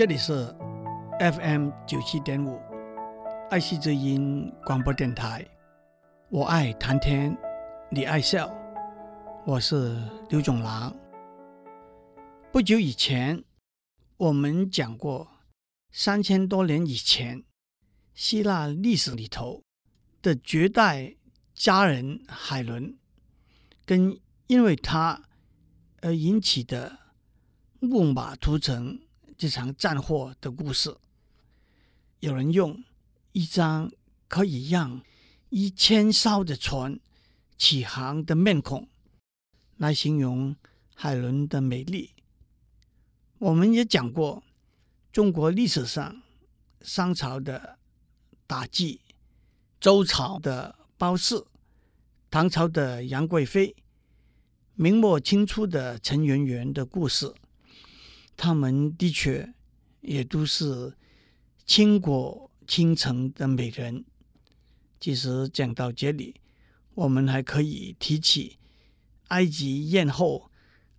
这里是 FM 九七点五爱惜之音广播电台。我爱谈天，你爱笑，我是刘总郎。不久以前，我们讲过三千多年以前希腊历史里头的绝代佳人海伦，跟因为他而引起的木马屠城。这场战祸的故事，有人用一张可以让一千艘的船起航的面孔来形容海伦的美丽。我们也讲过，中国历史上商朝的妲己、周朝的褒姒、唐朝的杨贵妃、明末清初的陈圆圆的故事。他们的确也都是倾国倾城的美人。其实讲到这里，我们还可以提起埃及艳后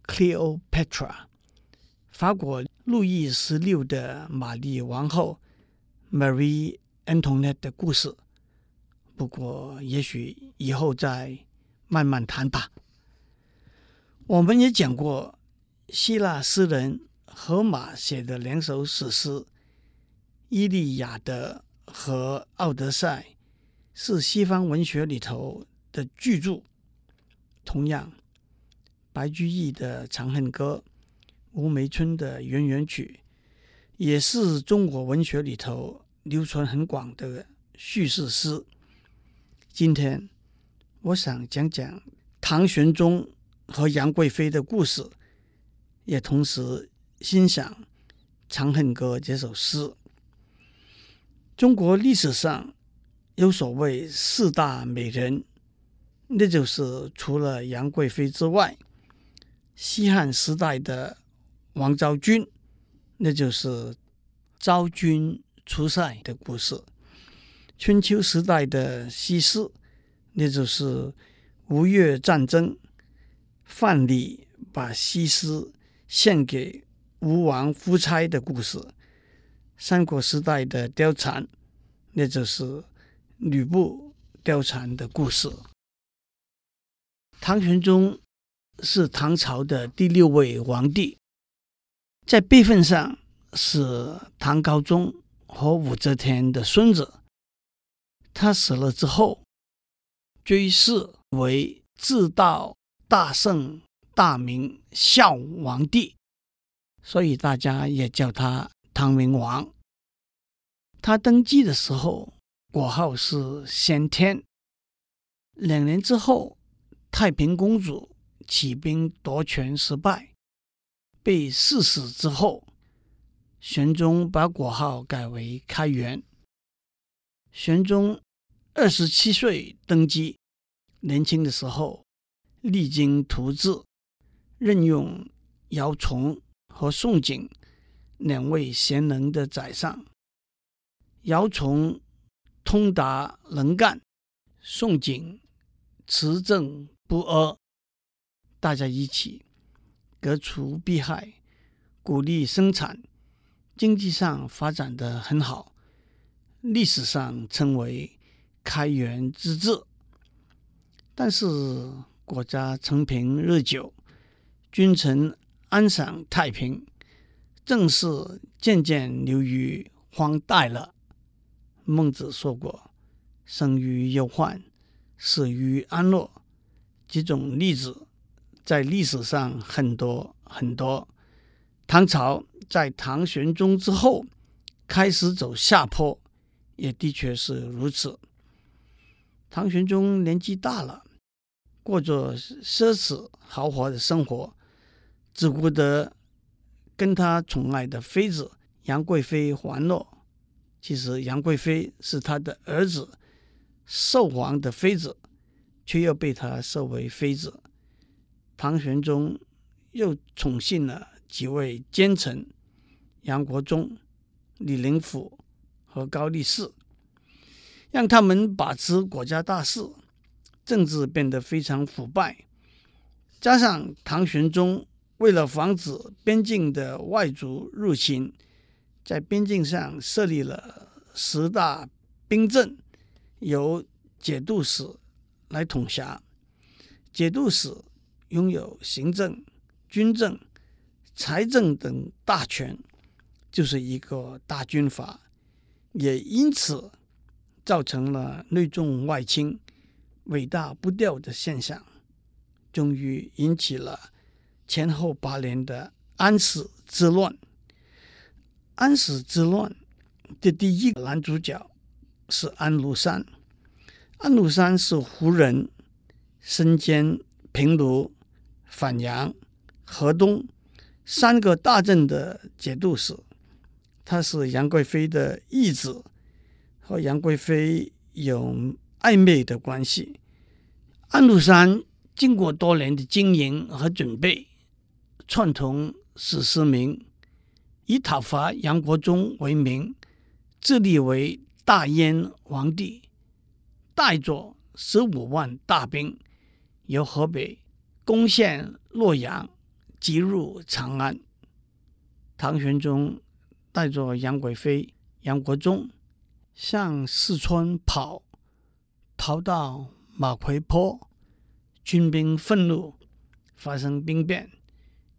Cleopatra、法国路易十六的玛丽王后 Marie Antoinette 的故事。不过，也许以后再慢慢谈吧。我们也讲过希腊诗人。荷马写的两首史诗《伊利亚德》和《奥德赛》是西方文学里头的巨著。同样，白居易的《长恨歌》、吴梅村的《圆圆曲》也是中国文学里头流传很广的叙事诗。今天，我想讲讲唐玄宗和杨贵妃的故事，也同时。欣赏《长恨歌》这首诗。中国历史上有所谓四大美人，那就是除了杨贵妃之外，西汉时代的王昭君，那就是昭君出塞的故事；春秋时代的西施，那就是吴越战争，范蠡把西施献给。吴王夫差的故事，三国时代的貂蝉，那就是吕布貂蝉的故事。唐玄宗是唐朝的第六位皇帝，在辈分上是唐高宗和武则天的孙子。他死了之后，追谥为至道大圣大明孝王帝。所以大家也叫他唐明王。他登基的时候，国号是先天。两年之后，太平公主起兵夺权失败，被赐死之后，玄宗把国号改为开元。玄宗二十七岁登基，年轻的时候励精图治，任用姚崇。和宋璟两位贤能的宰相，姚崇通达能干，宋璟持正不阿，大家一起革除弊害，鼓励生产，经济上发展的很好，历史上称为开元之治。但是国家承平日久，君臣。安享太平，政事渐渐流于荒怠了。孟子说过：“生于忧患，死于安乐。”这种例子在历史上很多很多。唐朝在唐玄宗之后开始走下坡，也的确是如此。唐玄宗年纪大了，过着奢侈豪华的生活。只顾得跟他宠爱的妃子杨贵妃玩乐，其实杨贵妃是他的儿子寿皇的妃子，却又被他收为妃子。唐玄宗又宠幸了几位奸臣杨国忠、李林甫和高力士，让他们把持国家大事，政治变得非常腐败。加上唐玄宗。为了防止边境的外族入侵，在边境上设立了十大兵镇，由节度使来统辖。节度使拥有行政、军政、财政等大权，就是一个大军阀，也因此造成了内重外轻、尾大不掉的现象，终于引起了前后八年的安史之乱。安史之乱的第一个男主角是安禄山。安禄山是胡人。身兼平卢、反阳、河东三个大镇的节度使，他是杨贵妃的义子，和杨贵妃有暧昧的关系。安禄山经过多年的经营和准备，串通史思明，以讨伐杨国忠为名，自立为大燕皇帝，带着十五万大兵。由河北攻陷洛阳，急入长安。唐玄宗带着杨贵妃、杨国忠向四川跑，逃到马嵬坡，军兵愤怒，发生兵变，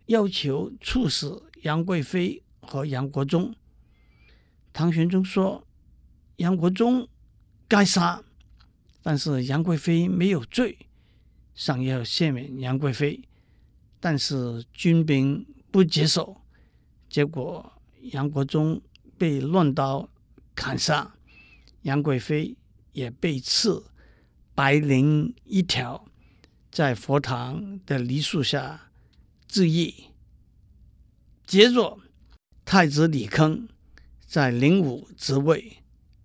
要求处死杨贵妃和杨国忠。唐玄宗说：“杨国忠该杀，但是杨贵妃没有罪。”想要赦免杨贵妃，但是军兵不接受，结果杨国忠被乱刀砍杀，杨贵妃也被刺白绫一条，在佛堂的梨树下自縊。接着，太子李铿在灵武即位，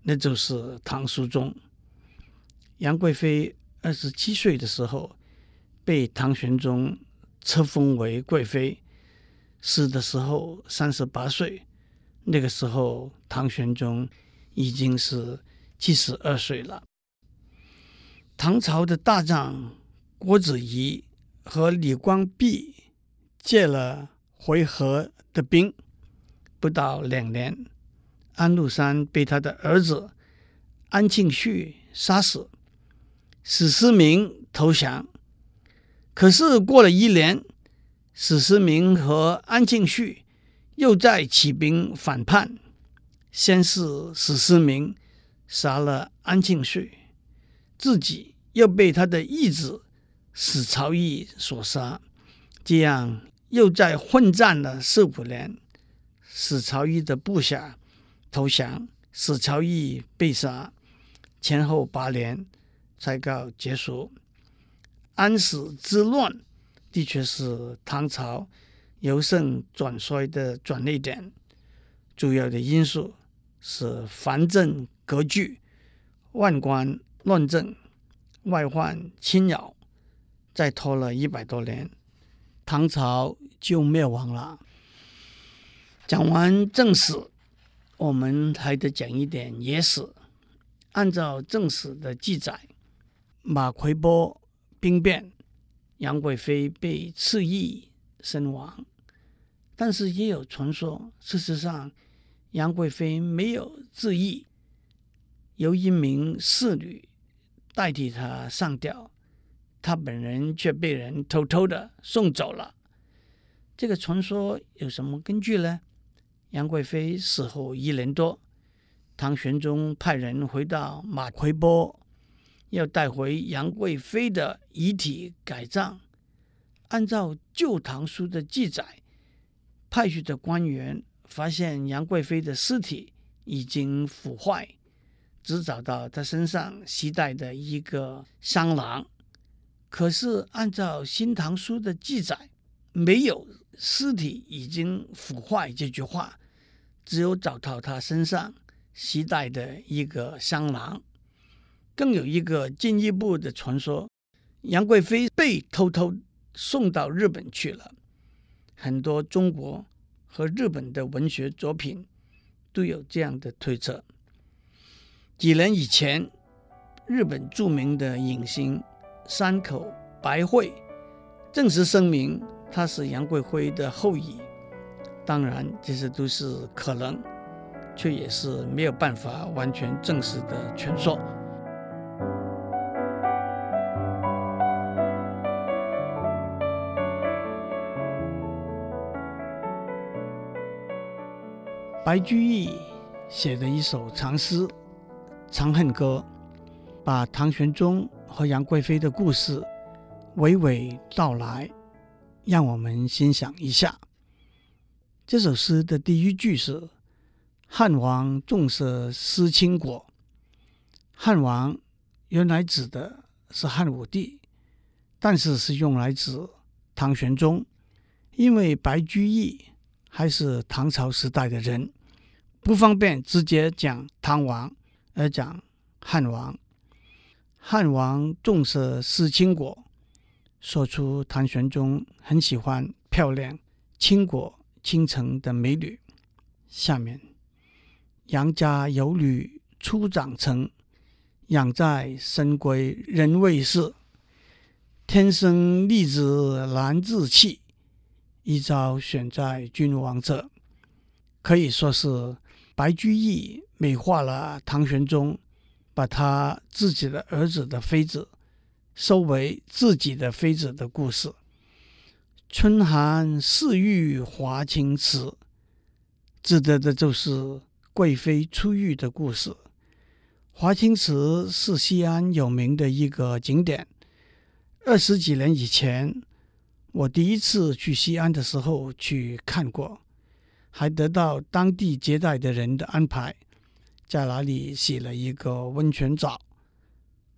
那就是唐肃宗。杨贵妃二十七岁的时候，被唐玄宗册封为贵妃，死的时候三十八岁。那个时候，唐玄宗已经是七十二岁了。唐朝的大将郭子仪和李光弼借了回纥的兵，不到两年，安禄山被他的儿子安庆绪杀死，史思明投降。可是过了一年，史思明和安庆绪又再起兵反叛。先是史思明杀了安庆绪，自己又被他的义子史朝义所杀。这样又在混战了四五年，史朝义的部下投降，史朝义被杀，前后八年才告结束。安史之乱的确是唐朝由盛转衰的转捩点，主要的因素是藩镇割据、宦官乱政、外患侵扰，再拖了一百多年，唐朝就灭亡了。讲完正史，我们还得讲一点野史。按照正史的记载，马嵬坡。兵变，杨贵妃被赐意身亡，但是也有传说，事实上杨贵妃没有自缢，由一名侍女代替她上吊，他本人却被人偷偷的送走了。这个传说有什么根据呢？杨贵妃死后一年多，唐玄宗派人回到马嵬坡。要带回杨贵妃的遗体改葬，按照《旧唐书》的记载，派去的官员发现杨贵妃的尸体已经腐坏，只找到她身上携带的一个香囊。可是按照《新唐书》的记载，没有尸体已经腐坏这句话，只有找到他身上携带的一个香囊。更有一个进一步的传说，杨贵妃被偷偷送到日本去了。很多中国和日本的文学作品都有这样的推测。几年以前，日本著名的影星山口百惠正式声明她是杨贵妃的后裔。当然，这些都是可能，却也是没有办法完全证实的传说。白居易写的一首长诗《长恨歌》，把唐玄宗和杨贵妃的故事娓娓道来，让我们欣赏一下。这首诗的第一句是“汉王重色思倾国”，汉王原来指的是汉武帝，但是是用来指唐玄宗，因为白居易还是唐朝时代的人。不方便直接讲唐王，而讲汉王。汉王重色思倾国，说出唐玄宗很喜欢漂亮倾国倾城的美女。下面，杨家有女初长成，养在深闺人未识。天生丽质难自弃，一朝选在君王侧。可以说是。白居易美化了唐玄宗，把他自己的儿子的妃子收为自己的妃子的故事。春寒赐浴华清池，指的的就是贵妃出浴的故事。华清池是西安有名的一个景点。二十几年以前，我第一次去西安的时候去看过。还得到当地接待的人的安排，在哪里洗了一个温泉澡。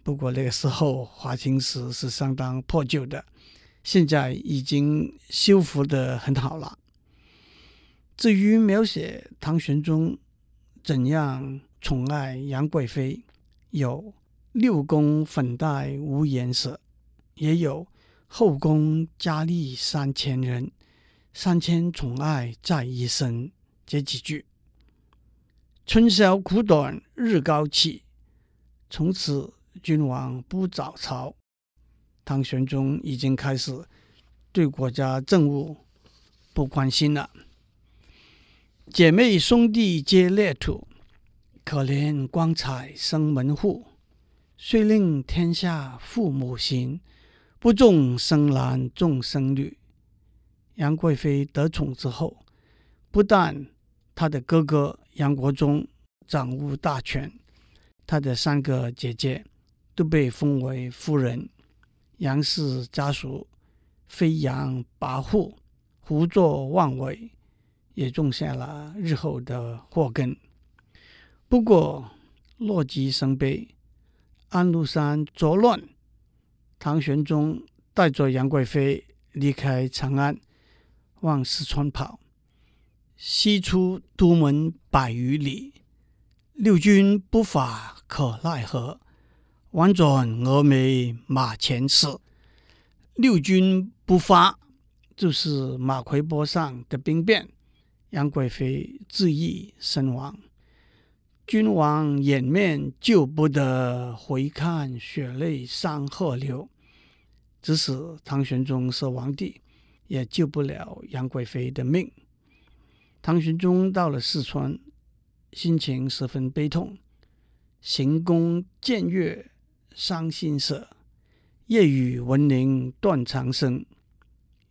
不过那个时候华清池是相当破旧的，现在已经修复的很好了。至于描写唐玄宗怎样宠爱杨贵妃，有六宫粉黛无颜色，也有后宫佳丽三千人。三千宠爱在一身，这几句。春宵苦短日高起，从此君王不早朝。唐玄宗已经开始对国家政务不关心了。姐妹兄弟皆列土，可怜光彩生门户。遂令天下父母心，不重生男重生女。杨贵妃得宠之后，不但她的哥哥杨国忠掌握大权，他的三个姐姐都被封为夫人。杨氏家属飞扬跋扈、胡作妄为，也种下了日后的祸根。不过乐极生悲，安禄山作乱，唐玄宗带着杨贵妃离开长安。往四川跑，西出都门百余里，六军不发可奈何？宛转蛾眉马前刺。六军不发，就是马嵬坡上的兵变，杨贵妃自缢身亡。君王掩面救不得，回看血泪山河流。即使唐玄宗是皇帝。也救不了杨贵妃的命。唐玄宗到了四川，心情十分悲痛，行宫见月伤心色，夜雨闻铃断肠声。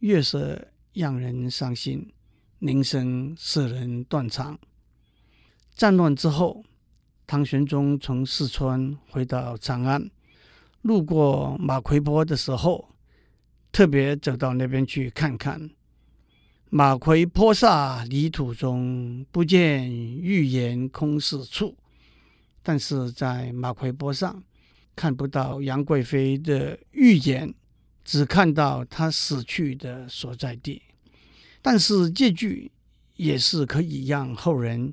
月色让人伤心，铃声使人断肠。战乱之后，唐玄宗从四川回到长安，路过马嵬坡的时候。特别走到那边去看看。马嵬坡下泥土中，不见玉颜空是处。但是在马嵬坡上看不到杨贵妃的玉颜，只看到她死去的所在地。但是这句也是可以让后人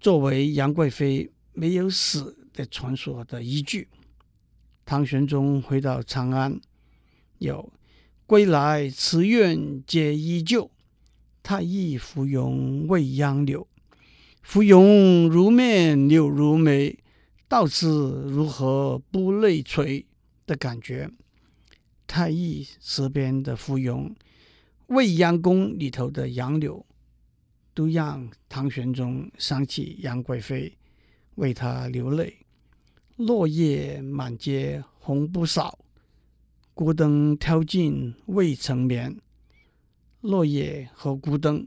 作为杨贵妃没有死的传说的依据。唐玄宗回到长安，有。归来池苑皆依旧，太液芙蓉未央柳。芙蓉如面柳如眉，到此如何不泪垂的感觉。太液池边的芙蓉，未央宫里头的杨柳，都让唐玄宗想起杨贵妃，为她流泪。落叶满阶红不扫，孤灯挑尽未成眠。落叶和孤灯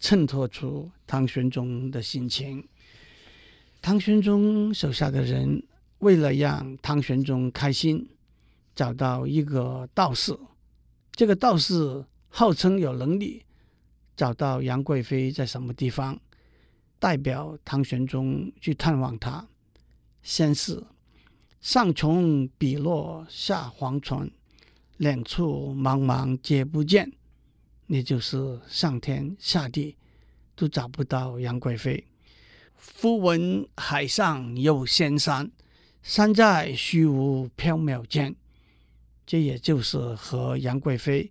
衬托出唐玄宗的心情。唐玄宗手下的人为了让唐玄宗开心，找到一个道士。这个道士号称有能力找到杨贵妃在什么地方，代表唐玄宗去探望她。先是上穷碧落下黄泉，两处茫茫皆不见。也就是上天下地都找不到杨贵妃。忽闻海上有仙山，山在虚无缥缈间。这也就是和杨贵妃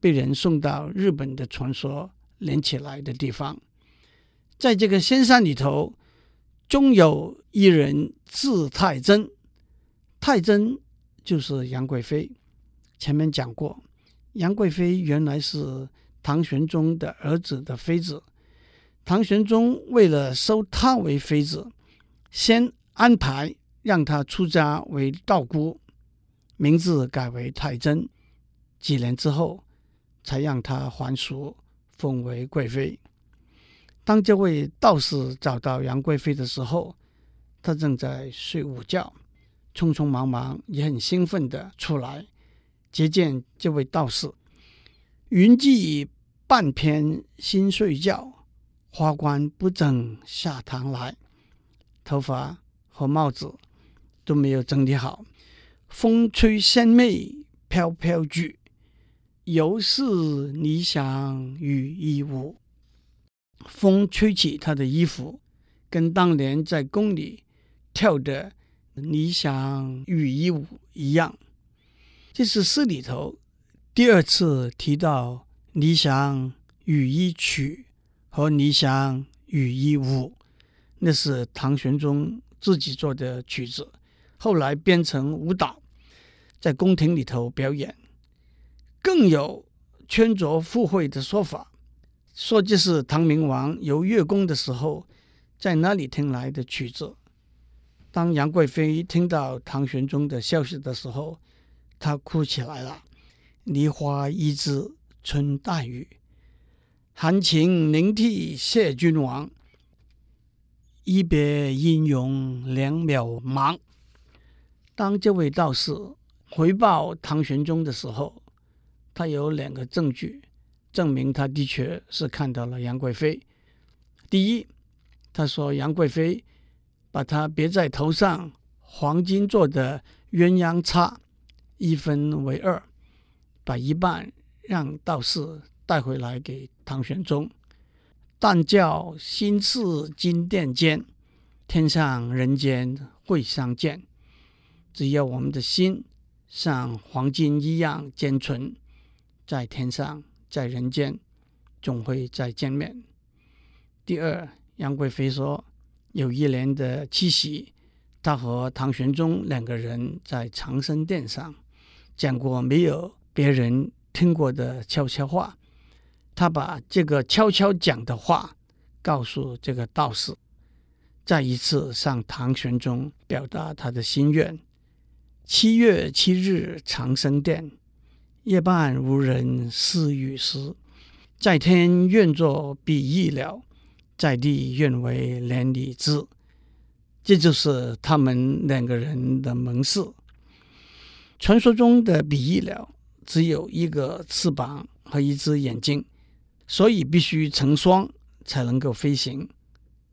被人送到日本的传说连起来的地方。在这个仙山里头，终有一人字太真，太真就是杨贵妃。前面讲过。杨贵妃原来是唐玄宗的儿子的妃子，唐玄宗为了收她为妃子，先安排让她出家为道姑，名字改为太真。几年之后，才让她还俗，封为贵妃。当这位道士找到杨贵妃的时候，她正在睡午觉，匆匆忙忙也很兴奋地出来。接见这位道士，云髻半偏新睡觉，花冠不整下堂来。头发和帽子都没有整理好，风吹仙袂飘飘举，犹似霓裳羽衣舞。风吹起他的衣服，跟当年在宫里跳的霓裳羽衣舞一样。这是诗里头第二次提到《霓裳羽衣曲》和《霓裳羽衣舞》，那是唐玄宗自己做的曲子，后来编成舞蹈，在宫廷里头表演。更有穿着附会的说法，说这是唐明王游月宫的时候，在那里听来的曲子。当杨贵妃听到唐玄宗的消息的时候，他哭起来了。梨花一枝春带雨，含情凝涕谢君王。一别音容两渺茫。当这位道士回报唐玄宗的时候，他有两个证据证明他的确是看到了杨贵妃。第一，他说杨贵妃把他别在头上黄金做的鸳鸯叉。一分为二，把一半让道士带回来给唐玄宗。但教心似金鈿坚，天上人间会相见。只要我们的心像黄金一样坚纯，在天上，在人间，总会再见面。第二，杨贵妃说，有一年的七夕，她和唐玄宗两个人在长生殿上。讲过没有别人听过的悄悄话，他把这个悄悄讲的话告诉这个道士，再一次上唐玄宗表达他的心愿。七月七日长生殿，夜半无人私语时，在天愿作比翼鸟，在地愿为连理枝。这就是他们两个人的盟誓。传说中的比翼鸟只有一个翅膀和一只眼睛，所以必须成双才能够飞行。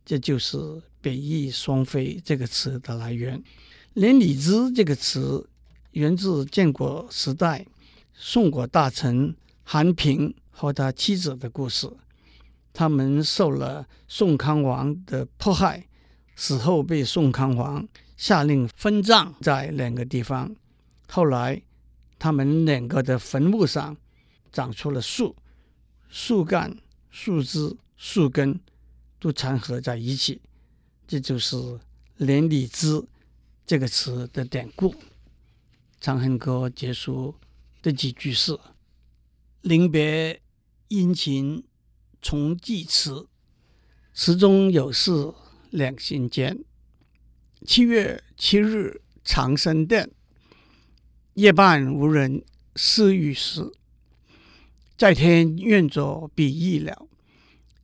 这就是“比翼双飞”这个词的来源。“连理枝”这个词源自建国时代宋国大臣韩平和他妻子的故事。他们受了宋康王的迫害，死后被宋康王下令分葬在两个地方。后来，他们两个的坟墓上长出了树，树干、树枝、树根都掺合在一起，这就是“连理枝”这个词的典故。《长恨歌》结束的几句是：“临别殷勤重寄词，词中有事两心间。七月七日长生殿，夜半无人私语时。在天愿作比翼鸟，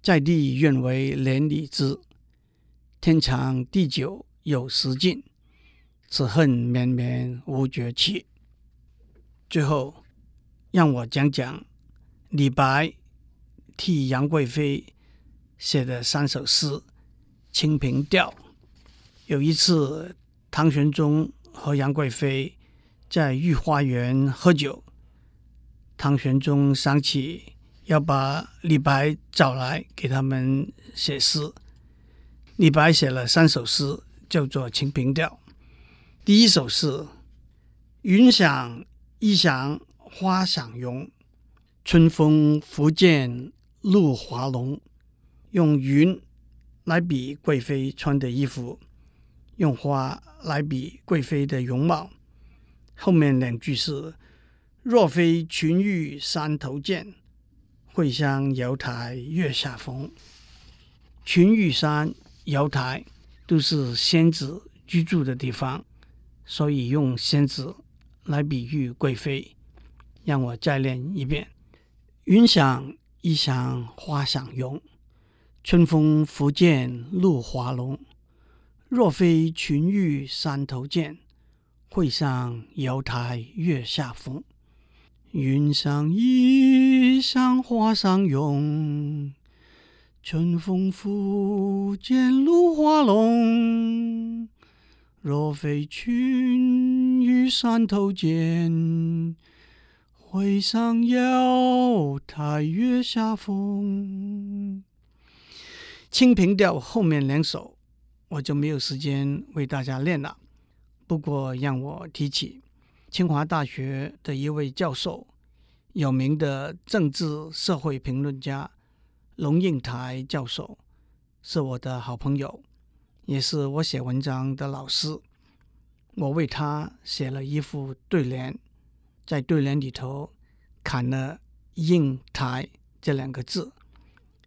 在地愿为连理枝。天长地久有时尽，此恨绵绵无绝期。最后，让我讲讲李白替杨贵妃写的三首诗《清平调》。有一次，唐玄宗和杨贵妃在御花园喝酒，唐玄宗想起要把李白找来给他们写诗。李白写了三首诗，叫做《清平调》。第一首是“云想衣裳花想容，春风拂槛露华浓”，用云来比贵妃穿的衣服，用花来比贵妃的容貌。后面两句是“若非群玉山头见，会向瑶台月下逢”。群玉山。瑶台都是仙子居住的地方，所以用仙子来比喻贵妃。让我再念一遍：云想衣裳花想容，春风拂槛露华浓。若非群玉山头见，会上瑶台月下逢。云想衣裳花想容。春风拂槛露华浓，若非群玉山头见，会上瑶台月下逢。清平调后面两首我就没有时间为大家练了，不过让我提起清华大学的一位教授，有名的政治社会评论家。龙应台教授是我的好朋友，也是我写文章的老师。我为他写了一副对联，在对联里头砍了“应台”这两个字。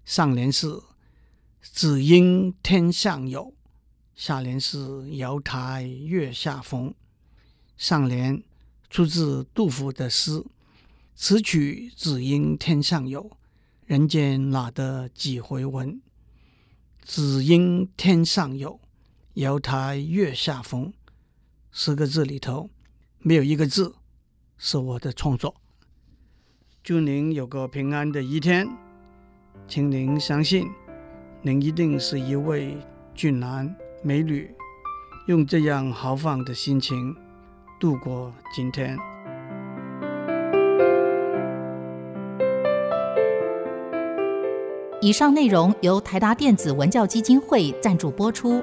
上联是“只因天上有”，下联是“瑶台月下逢”。上联出自杜甫的诗：“此曲只应天上有。”人间哪得几回闻？只应天上有，瑶台月下逢。四个字里头没有一个字是我的创作。祝您有个平安的一天，请您相信，您一定是一位俊男美女，用这样豪放的心情度过今天。以上内容由台达电子文教基金会赞助播出。